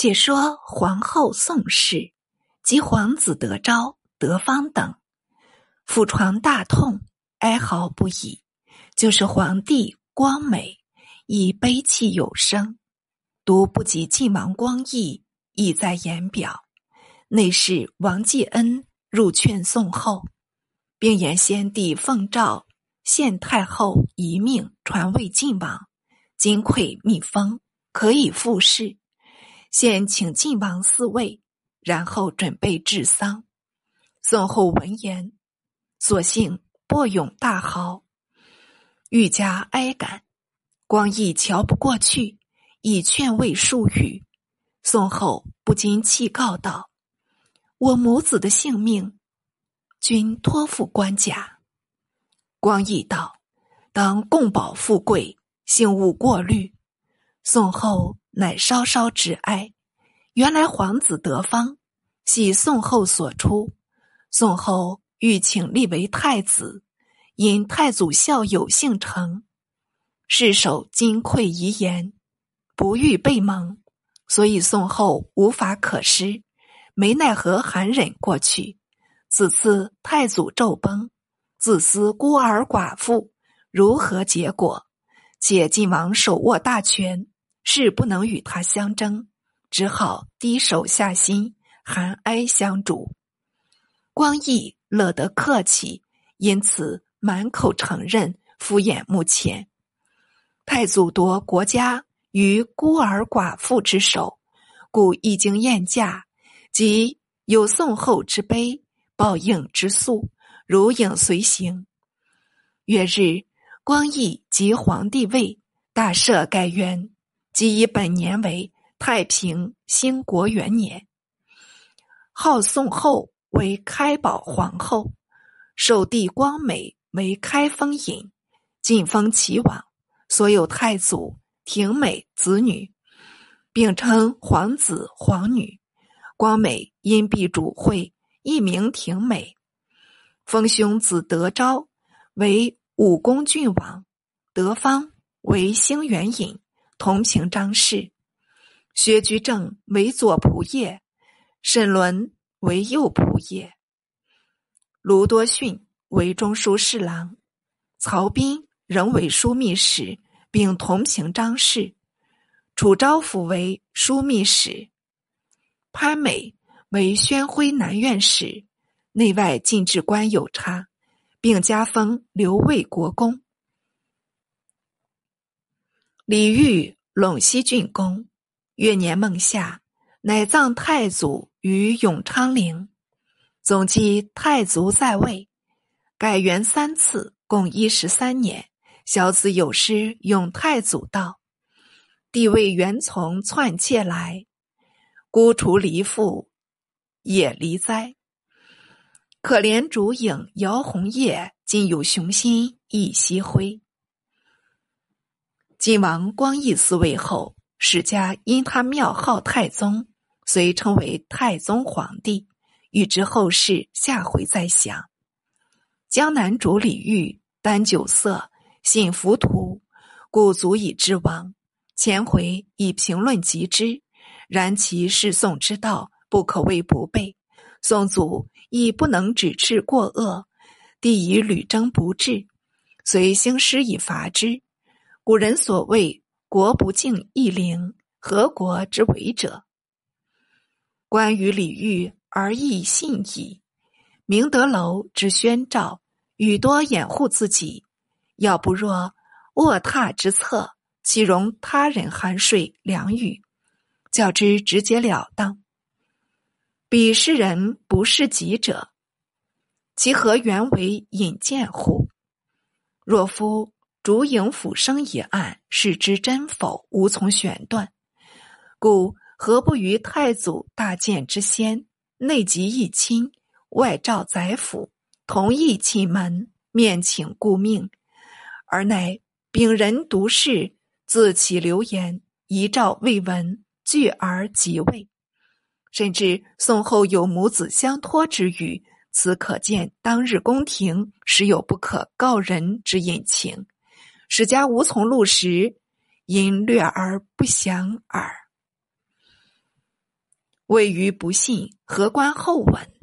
且说皇后宋氏及皇子德昭、德芳等，抚床大痛，哀嚎不已。就是皇帝光美，亦悲泣有声，独不及晋王光义，意在言表。内侍王继恩入劝宋后，并言先帝奉诏献太后遗命传位晋王，金匮密封，可以复事。先请晋王嗣位，然后准备治丧。宋后闻言，索性拨涌大嚎，愈加哀感。光义瞧不过去，以劝慰数语。宋后不禁气告道：“我母子的性命，均托付官家。”光义道：“当共保富贵，幸勿过虑。”宋后。乃稍稍之哀，原来皇子德芳系宋后所出，宋后欲请立为太子，因太祖孝友姓程，世守金匮遗言，不欲被蒙，所以宋后无法可施，没奈何，含忍过去。此次太祖骤崩，自思孤儿寡妇如何结果？且晋王手握大权。是不能与他相争，只好低手下心，含哀相助。光义乐得客气，因此满口承认，敷衍目前。太祖夺国家于孤儿寡妇之手，故一经宴驾，即有宋后之悲，报应之速，如影随形。月日，光义即皇帝位，大赦改元。即以本年为太平兴国元年，号宋后为开宝皇后，受帝光美为开封尹，晋封齐王，所有太祖廷美子女，并称皇子皇女。光美因避主讳，一名廷美，封兄子德昭为武功郡王，德芳为兴元尹。同平张氏，薛居正为左仆射，沈伦为右仆射，卢多逊为中书侍郎，曹彬仍为枢密使，并同平张氏。楚昭甫为枢密使，潘美为宣徽南院使，内外进制官有差，并加封刘卫国公。李煜陇西郡公，月年孟夏，乃葬太祖于永昌陵。总计太祖在位，改元三次，共一十三年。小子有诗咏太祖道：“帝位元从篡窃来，孤雏离父也离哉。可怜烛影摇红叶，今有雄心一夕灰。”晋王光义嗣位后，史家因他庙号太宗，遂称为太宗皇帝。欲知后事，下回再详。江南主李煜丹酒色，信浮屠，故足以知亡。前回已评论及之，然其世宋之道，不可谓不备。宋祖亦不能指斥过恶，帝以屡征不至，遂兴师以伐之。古人所谓“国不敬义陵，何国之为者？”关于李煜而亦信矣。明德楼之宣诏，予多掩护自己，要不若卧榻之侧，岂容他人酣睡两语？较之直截了当。彼世人不是己者，其何原为引荐乎？若夫。烛影斧声一案，是之真否，无从选断。故何不于太祖大建之先，内集一亲，外召宰辅，同意启门，面请顾命，而乃秉人独事，自起流言，遗诏未闻，拒而即位。甚至宋后有母子相托之语，此可见当日宫廷实有不可告人之隐情。史家无从录实，因略而不详耳。谓余不信，何观后文？